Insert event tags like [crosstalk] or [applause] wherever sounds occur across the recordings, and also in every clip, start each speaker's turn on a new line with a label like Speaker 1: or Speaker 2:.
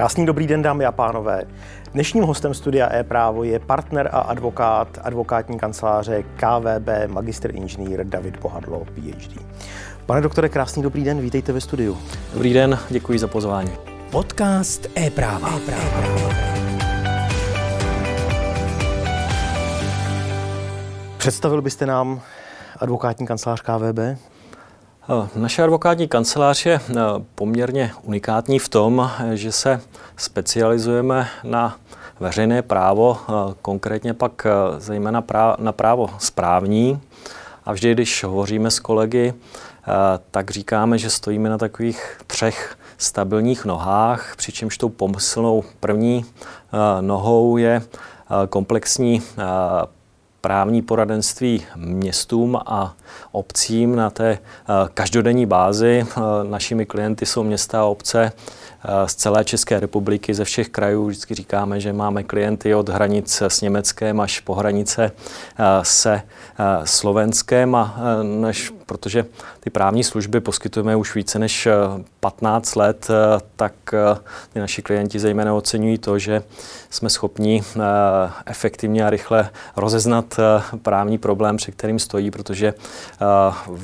Speaker 1: Krásný dobrý den, dámy a pánové. Dnešním hostem studia e-právo je partner a advokát advokátní kanceláře KVB, magister inženýr David Bohadlo, PhD. Pane doktore, krásný dobrý den, vítejte ve studiu.
Speaker 2: Dobrý den, děkuji za pozvání.
Speaker 3: Podcast e-práva. e-práva.
Speaker 1: Představil byste nám advokátní kancelář KVB?
Speaker 2: Naše advokátní kancelář je eh, poměrně unikátní v tom, že se specializujeme na veřejné právo, eh, konkrétně pak zejména na právo správní. A vždy, když hovoříme s kolegy, tak říkáme, že stojíme na takových třech stabilních nohách, přičemž tou pomyslnou první nohou je komplexní právní poradenství městům a obcím na té eh, každodenní bázi. Eh, našimi klienty jsou města a obce z celé České republiky, ze všech krajů. Vždycky říkáme, že máme klienty od hranic s Německem až po hranice eh, se eh, Slovenskem, a než, protože ty právní služby poskytujeme už více než 15 let, tak ty naši klienti zejména oceňují to, že jsme schopni efektivně a rychle rozeznat právní problém, před kterým stojí, protože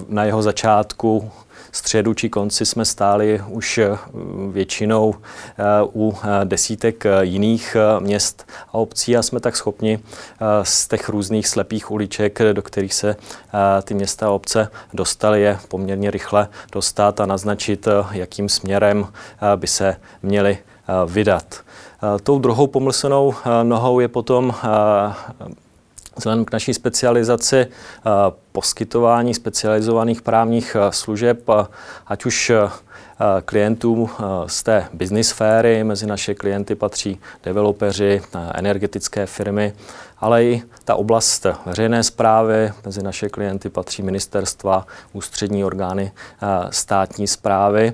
Speaker 2: na jeho začátku středu či konci jsme stáli už eh, většinou eh, u eh, desítek jiných měst a obcí a jsme tak schopni z těch různých slepých uliček, do kterých se ty města a obce dostaly, je poměrně rychle dostat a naznačit, jakým směrem by se měli vydat. Tou druhou pomlsenou nohou je potom Vzhledem k naší specializaci eh, poskytování specializovaných právních eh, služeb, ať už eh, klientů z té business sféry, mezi naše klienty patří developeři, energetické firmy, ale i ta oblast veřejné zprávy, mezi naše klienty patří ministerstva, ústřední orgány státní zprávy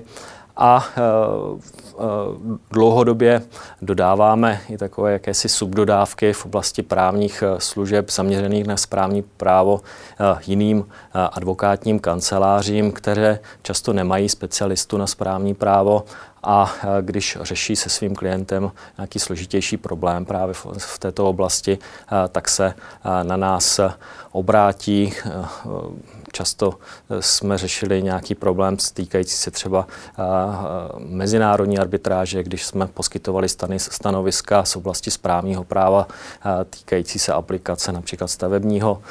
Speaker 2: a e, e, dlouhodobě dodáváme i takové jakési subdodávky v oblasti právních e, služeb zaměřených na správní právo jiným advokátním kancelářím, které často nemají specialistu na správní právo. A když řeší se svým klientem nějaký složitější problém právě v této oblasti, tak se na nás obrátí Často eh, jsme řešili nějaký problém týkající se třeba eh, mezinárodní arbitráže, když jsme poskytovali stanoviska z oblasti správního práva eh, týkající se aplikace například stavebního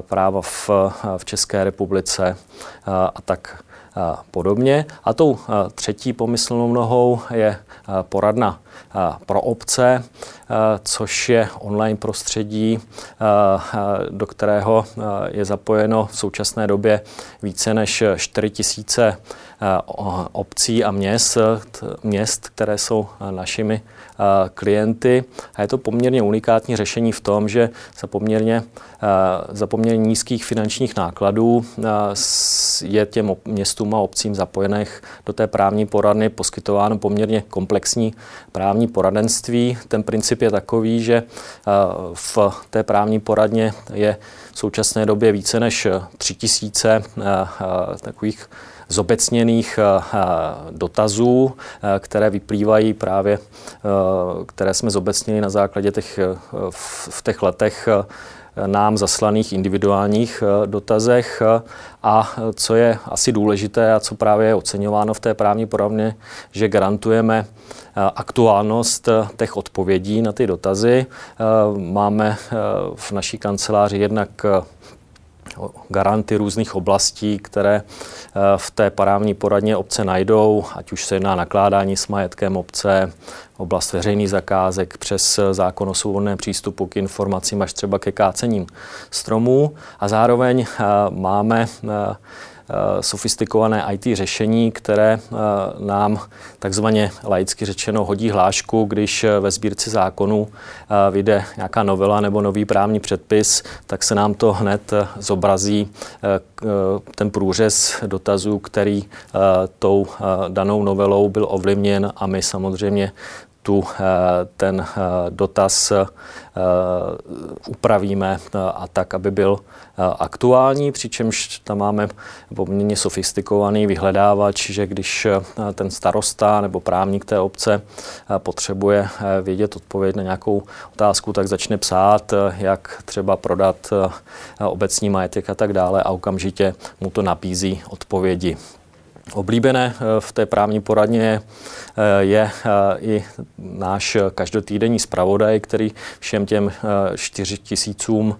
Speaker 2: práva v, v České republice a tak podobně. A tou třetí pomyslnou nohou je poradna pro obce, což je online prostředí, do kterého je zapojeno v současné době více než 4 tisíce obcí a měst, měst, které jsou našimi klienty. A je to poměrně unikátní řešení v tom, že za poměrně, za poměrně nízkých finančních nákladů je těm městům a obcím zapojených do té právní poradny poskytováno poměrně komplexní právní poradenství. Ten princip je takový, že v té právní poradně je v současné době více než 3000 takových zobecněných eh, eh, dotazů, eh, které vyplývají právě, které jsme zobecnili na základě těch v těch letech nám zaslaných individuálních dotazech. A co je asi důležité a co právě je oceňováno v té právní poravně, že garantujeme aktuálnost těch odpovědí na ty dotazy. Máme v naší kanceláři jednak garanty různých oblastí, které eh, v té parávní poradně obce najdou, ať už se jedná nakládání s majetkem obce, oblast veřejných zakázek přes zákon o svobodném přístupu k informacím až třeba ke kácením stromů. A zároveň eh, máme eh, sofistikované IT řešení, které eh, nám takzvaně laicky řečeno hodí hlášku, když eh, ve sbírce zákonů vyjde nějaká novela nebo nový právní předpis, tak se nám to hned zobrazí ten průřez dotazů, který tou danou novelou byl ovlivněn a my samozřejmě tu ten dotaz upravíme a tak, aby byl aktuální, přičemž tam máme poměrně sofistikovaný vyhledávač, že když ten starosta nebo právník té obce potřebuje vědět odpověď na nějakou otázku, tak začne psát, jak třeba prodat obecní majetek a tak dále a okamžitě mu to nabízí odpovědi. Oblíbené eh, v té právní poradně eh, je eh, i náš každotýdenní zpravodaj, který všem těm 4 tisícům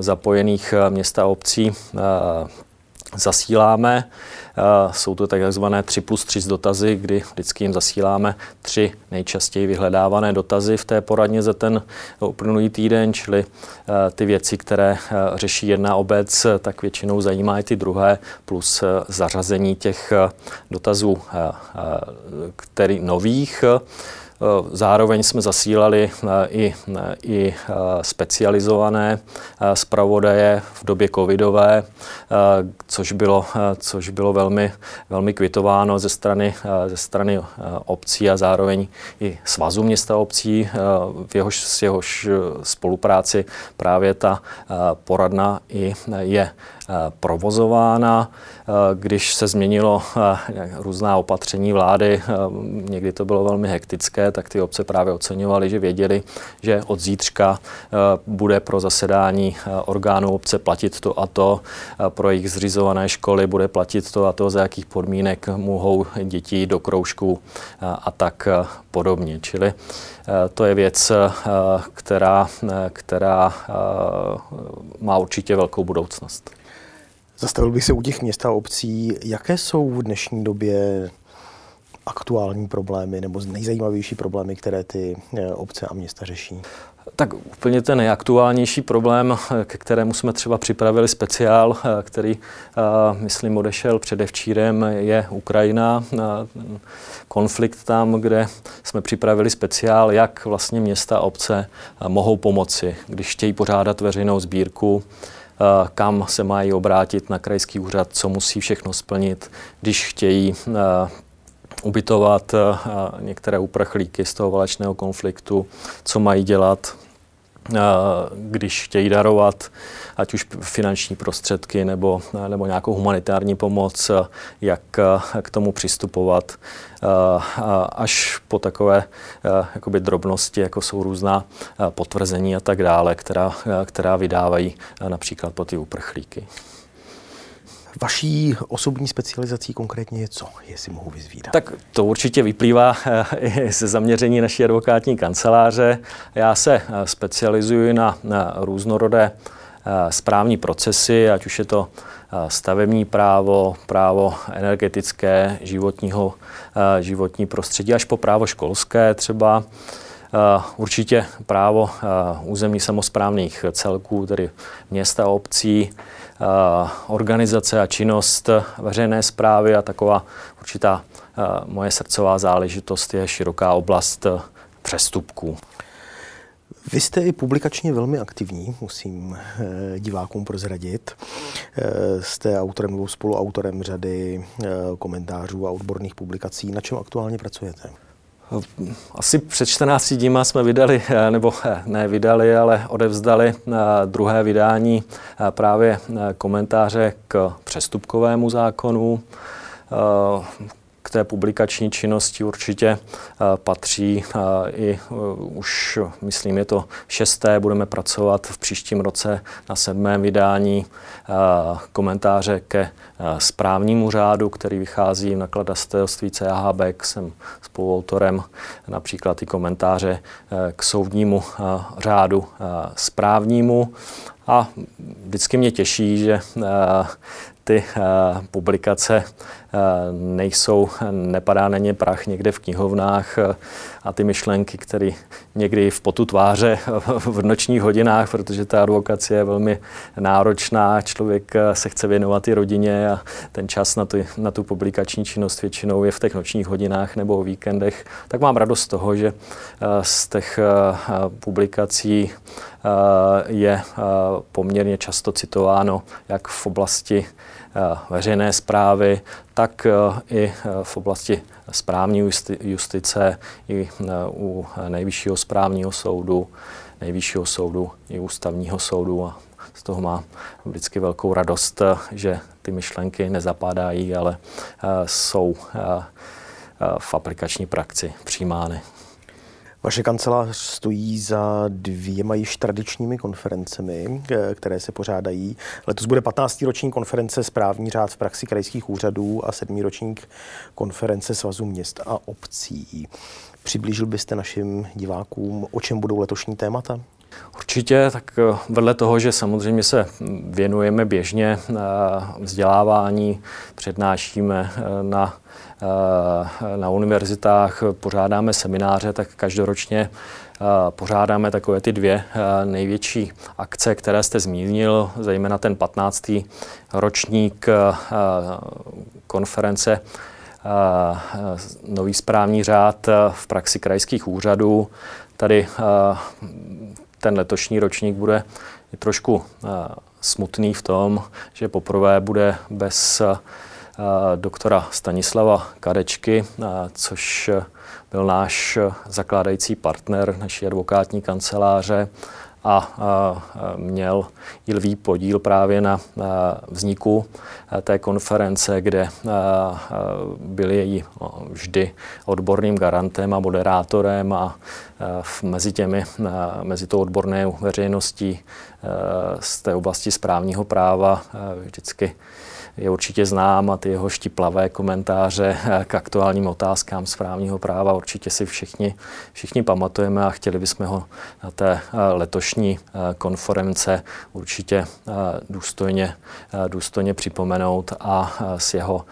Speaker 2: zapojených města a obcí zasíláme. Jsou to takzvané 3 plus 3 dotazy, kdy vždycky jim zasíláme tři nejčastěji vyhledávané dotazy v té poradně za ten uplynulý týden, čili ty věci, které řeší jedna obec, tak většinou zajímá i ty druhé, plus zařazení těch dotazů který nových. Eh, zároveň jsme zasílali eh, i, eh, i specializované zpravodaje v době covidové, což bylo, což bylo velmi, velmi kvitováno ze strany, ze strany obcí a zároveň i svazu města obcí, v jehož, s jehož spolupráci právě ta poradna i je provozována. Když se změnilo různá opatření vlády, někdy to bylo velmi hektické, tak ty obce právě oceňovaly, že věděli, že od zítřka bude pro zasedání orgánů obce platit to a to, pro jejich zřizované školy bude platit to a to, za jakých podmínek mohou děti do kroužku a tak podobně. Čili to je věc, která, která má určitě velkou budoucnost.
Speaker 1: Zastavil bych se u těch měst a obcí. Jaké jsou v dnešní době aktuální problémy nebo nejzajímavější problémy, které ty eh, obce a města řeší?
Speaker 2: Tak úplně ten nejaktuálnější problém, ke kterému jsme třeba připravili speciál, eh, který, eh, myslím, odešel předevčírem, je Ukrajina. Konflikt tam, kde jsme připravili speciál, jak vlastně města a obce mohou pomoci, když chtějí pořádat veřejnou sbírku, kam se mají obrátit na krajský úřad, co musí všechno splnit, když chtějí eh, ubytovat eh, některé uprchlíky z toho válečného konfliktu, co mají dělat, když chtějí darovat ať už finanční prostředky nebo, nebo nějakou humanitární pomoc, jak k tomu přistupovat, až po takové jakoby drobnosti, jako jsou různá potvrzení a tak dále, která, která vydávají například po ty uprchlíky.
Speaker 1: Vaší osobní specializací konkrétně je co, jestli mohu vyzvídat?
Speaker 2: Tak to určitě vyplývá i ze zaměření naší advokátní kanceláře. Já se specializuji na, na různorodé Eh, správní procesy, ať už je to eh, stavební právo, právo energetické, životního, eh, životní prostředí, až po právo školské třeba. Určitě právo území samozprávných celků, tedy města obcí, organizace a činnost veřejné zprávy a taková určitá moje srdcová záležitost je široká oblast přestupků.
Speaker 1: Vy jste i publikačně velmi aktivní, musím eh, divákům prozradit. Eh, jste autorem nebo spoluautorem řady eh, komentářů a odborných publikací. Na čem aktuálně pracujete?
Speaker 2: Asi před 14 dníma jsme vydali, nebo ne vydali, ale odevzdali druhé vydání právě komentáře k přestupkovému zákonu, k té publikační činnosti určitě eh, patří eh, i eh, už, myslím, je to šesté, budeme pracovat v příštím roce na sedmém vydání komentáře ke správnímu řádu, který vychází v nakladatelství Beck. Jsem spoluautorem například i komentáře k soudnímu řádu správnímu. A vždycky mě těší, že ty publikace nejsou, nepadá na ně prach někde v knihovnách a ty myšlenky, které někdy v potu tváře v nočních hodinách, protože ta advokacie je velmi náročná, člověk se chce věnovat i rodině a ten čas na tu, na tu publikační činnost většinou je v těch nočních hodinách nebo o víkendech, tak mám radost z toho, že z těch publikací je poměrně často citováno jak v oblasti veřejné zprávy, tak i v oblasti správní justice, i u nejvyššího správního soudu, nejvyššího soudu i ústavního soudu a z toho má vždycky velkou radost, že ty myšlenky nezapadají, ale jsou v aplikační praxi přijímány.
Speaker 1: Vaše kancelář stojí za dvěma již tradičními konferencemi, eh, které se pořádají. Letos bude 15. roční konference Správní řád v praxi krajských úřadů a 7. ročník konference Svazu měst a obcí. Přiblížil byste našim divákům, o čem budou letošní témata?
Speaker 2: Určitě, tak eh, vedle toho, že samozřejmě se věnujeme běžně eh, vzdělávání, přednášíme na Eh, na univerzitách pořádáme semináře, tak každoročně pořádáme takové ty dvě největší akce, které jste zmínil, zejména ten 15. ročník konference Nový správní řád v praxi krajských úřadů. Tady ten letošní ročník bude trošku smutný v tom, že poprvé bude bez doktora Stanislava Kadečky, což byl náš zakládající partner naší advokátní kanceláře a měl i lvý podíl právě na vzniku té konference, kde byl její vždy odborným garantem a moderátorem a mezi, těmi, mezi tou odbornou veřejností z té oblasti správního práva vždycky je určitě znám a ty jeho štiplavé komentáře k aktuálním otázkám správního práva určitě si všichni, všichni pamatujeme a chtěli bychom ho na té eh, letošní eh, konference určitě eh, důstojně, důstojně připomenout a s jeho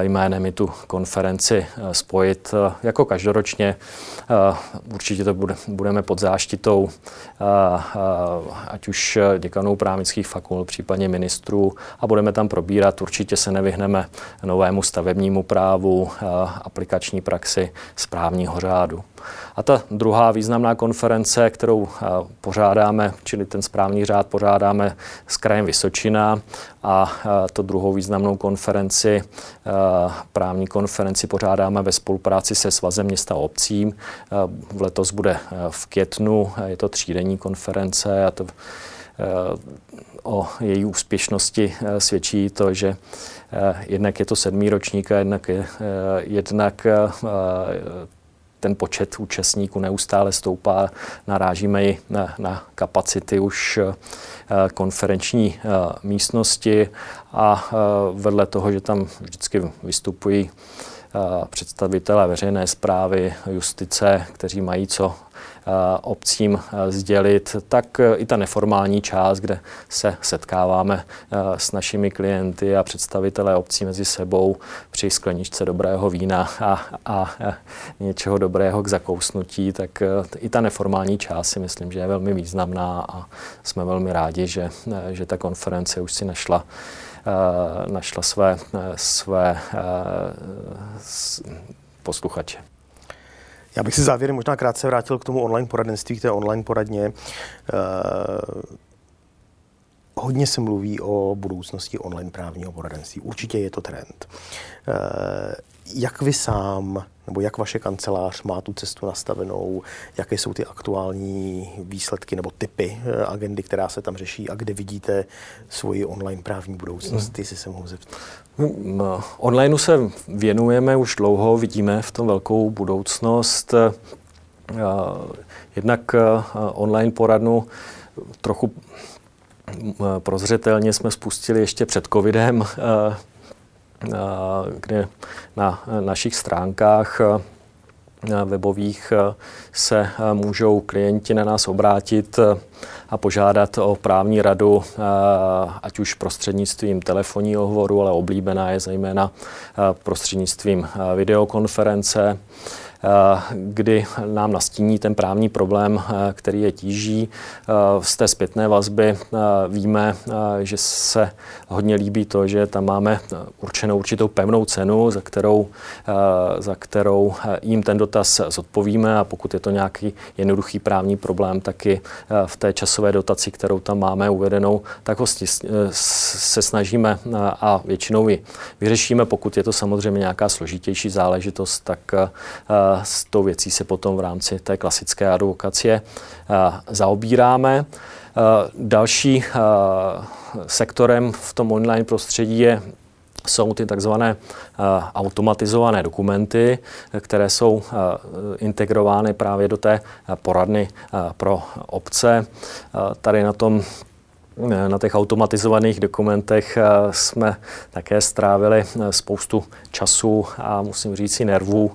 Speaker 2: jménem i tu konferenci spojit jako každoročně. Určitě to bude, budeme pod záštitou ať už děkanů právnických fakult, případně ministrů a budeme tam probírat. Určitě se nevyhneme novému stavebnímu právu, aplikační praxi správního řádu. A ta druhá významná konference, kterou pořádáme, čili ten správní řád pořádáme s krajem Vysočina a to druhou významnou konferenci, právní konferenci pořádáme ve spolupráci se Svazem města a obcím. Letos bude v květnu, je to třídenní konference a to o její úspěšnosti svědčí to, že jednak je to sedmý ročník a jednak, je, jednak ten počet účastníků neustále stoupá, narážíme i na, na kapacity už eh, konferenční eh, místnosti a eh, vedle toho, že tam vždycky vystupují představitelé veřejné zprávy, justice, kteří mají co obcím sdělit, tak i ta neformální část, kde se setkáváme s našimi klienty a představitelé obcí mezi sebou při skleničce dobrého vína a, a něčeho dobrého k zakousnutí, tak i ta neformální část si myslím, že je velmi významná a jsme velmi rádi, že, že ta konference už si našla našla své, své posluchače.
Speaker 1: Já bych si závěrem možná krátce vrátil k tomu online poradenství, k té online poradně. Eh, hodně se mluví o budoucnosti online právního poradenství. Určitě je to trend. Jak vy sám nebo jak vaše kancelář má tu cestu nastavenou, jaké jsou ty aktuální výsledky nebo typy eh, agendy, která se tam řeší a kde vidíte svoji online právní budoucnost, hmm. jestli se mohu zeptat.
Speaker 2: No, onlineu se věnujeme už dlouho, vidíme v tom velkou budoucnost. Eh, jednak eh, online poradnu trochu prozřetelně jsme spustili ještě před covidem, kde na našich stránkách webových se můžou klienti na nás obrátit a požádat o právní radu, ať už prostřednictvím telefonního hovoru, ale oblíbená je zejména prostřednictvím videokonference. Kdy nám nastíní ten právní problém, který je tíží. Z té zpětné vazby víme, že se hodně líbí to, že tam máme určenou určitou pevnou cenu, za kterou, za kterou jim ten dotaz zodpovíme a pokud je to nějaký jednoduchý právní problém, taky v té časové dotaci, kterou tam máme uvedenou, tak ho se snažíme a většinou ji vyřešíme. Pokud je to samozřejmě nějaká složitější záležitost, tak s tou věcí se potom v rámci té klasické advokacie zaobíráme. Další sektorem v tom online prostředí je jsou ty takzvané automatizované dokumenty, které jsou integrovány právě do té poradny pro obce. Tady na tom na těch automatizovaných dokumentech jsme také strávili spoustu času a musím říct si nervů,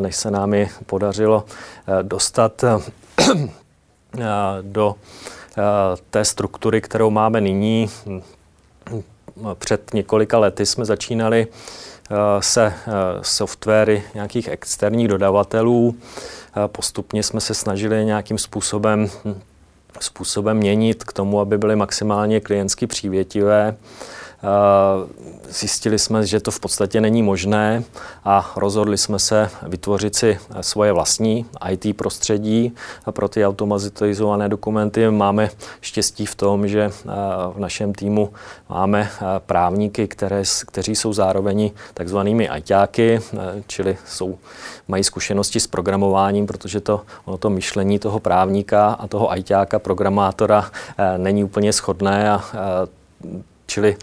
Speaker 2: než se nám je podařilo dostat do té struktury, kterou máme nyní. Před několika lety jsme začínali se softwary nějakých externích dodavatelů. Postupně jsme se snažili nějakým způsobem způsobem měnit k tomu, aby byly maximálně klientsky přívětivé. Zjistili jsme, že to v podstatě není možné a rozhodli jsme se vytvořit si svoje vlastní IT prostředí pro ty automatizované dokumenty. Máme štěstí v tom, že v našem týmu máme právníky, které, kteří jsou zároveň takzvanými ITáky, čili jsou, mají zkušenosti s programováním, protože to, ono to myšlení toho právníka a toho ITáka, programátora není úplně shodné a Čili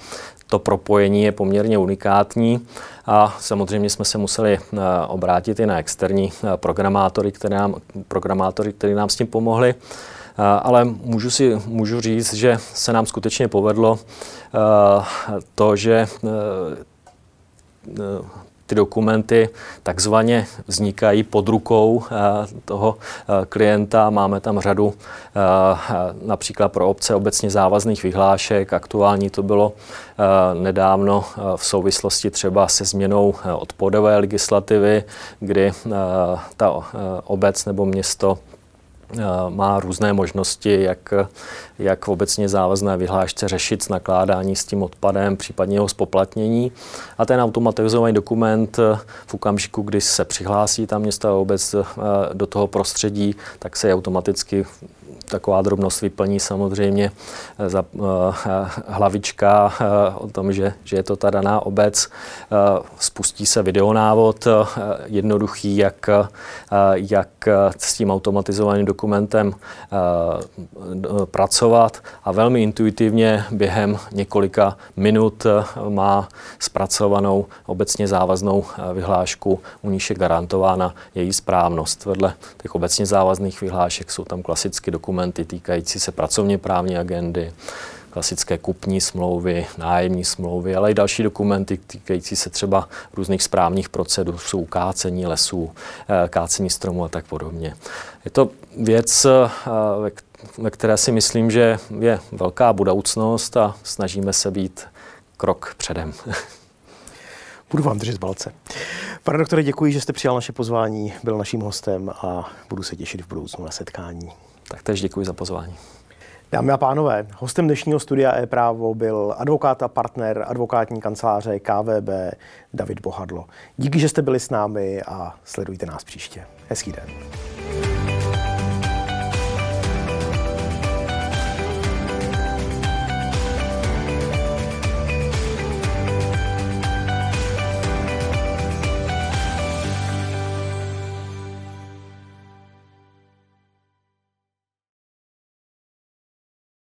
Speaker 2: to propojení je poměrně unikátní a samozřejmě jsme se museli eh, obrátit i na externí eh, programátory, které nám, programátory, které nám s tím pomohli. Eh, ale můžu, si, můžu říct, že se nám skutečně povedlo to, že ty dokumenty takzvaně vznikají pod rukou eh, toho eh, klienta. Máme tam řadu eh, například pro obce obecně závazných vyhlášek. Aktuální to bylo nedávno v souvislosti třeba se změnou odpadové legislativy, kdy ta obec nebo město má různé možnosti, jak, jak v obecně závazné vyhlášce řešit nakládání s tím odpadem, případně jeho spoplatnění. A ten automatizovaný dokument v okamžiku, kdy se přihlásí ta města a obec do toho prostředí, tak se automaticky taková drobnost vyplní samozřejmě eh, za uh, hlavička uh, o tom, že, že je to ta daná obec. Spustí se videonávod jednoduchý, jak, jak s tím automatizovaným dokumentem pracovat a velmi intuitivně během několika minut má zpracovanou obecně závaznou vyhlášku, u níž je garantována její správnost. Vedle těch obecně závazných vyhlášek jsou tam klasicky dokumenty dokumenty týkající se pracovně právní agendy, klasické kupní smlouvy, nájemní smlouvy, ale i další dokumenty týkající se třeba různých správních procedur, jsou kácení lesů, eh, kácení stromů a tak podobně. Je to věc, eh, ve které si myslím, že je velká budoucnost a snažíme se být krok předem. [laughs]
Speaker 1: Budu vám držet balce. Pane doktore, děkuji, že jste přijal naše pozvání, byl naším hostem a budu se těšit v budoucnu na setkání.
Speaker 2: Tak tež děkuji za pozvání.
Speaker 1: Dámy a pánové, hostem dnešního studia e-právo byl advokát a partner advokátní kanceláře KVB David Bohadlo. Díky, že jste byli s námi a sledujte nás příště. Hezký den.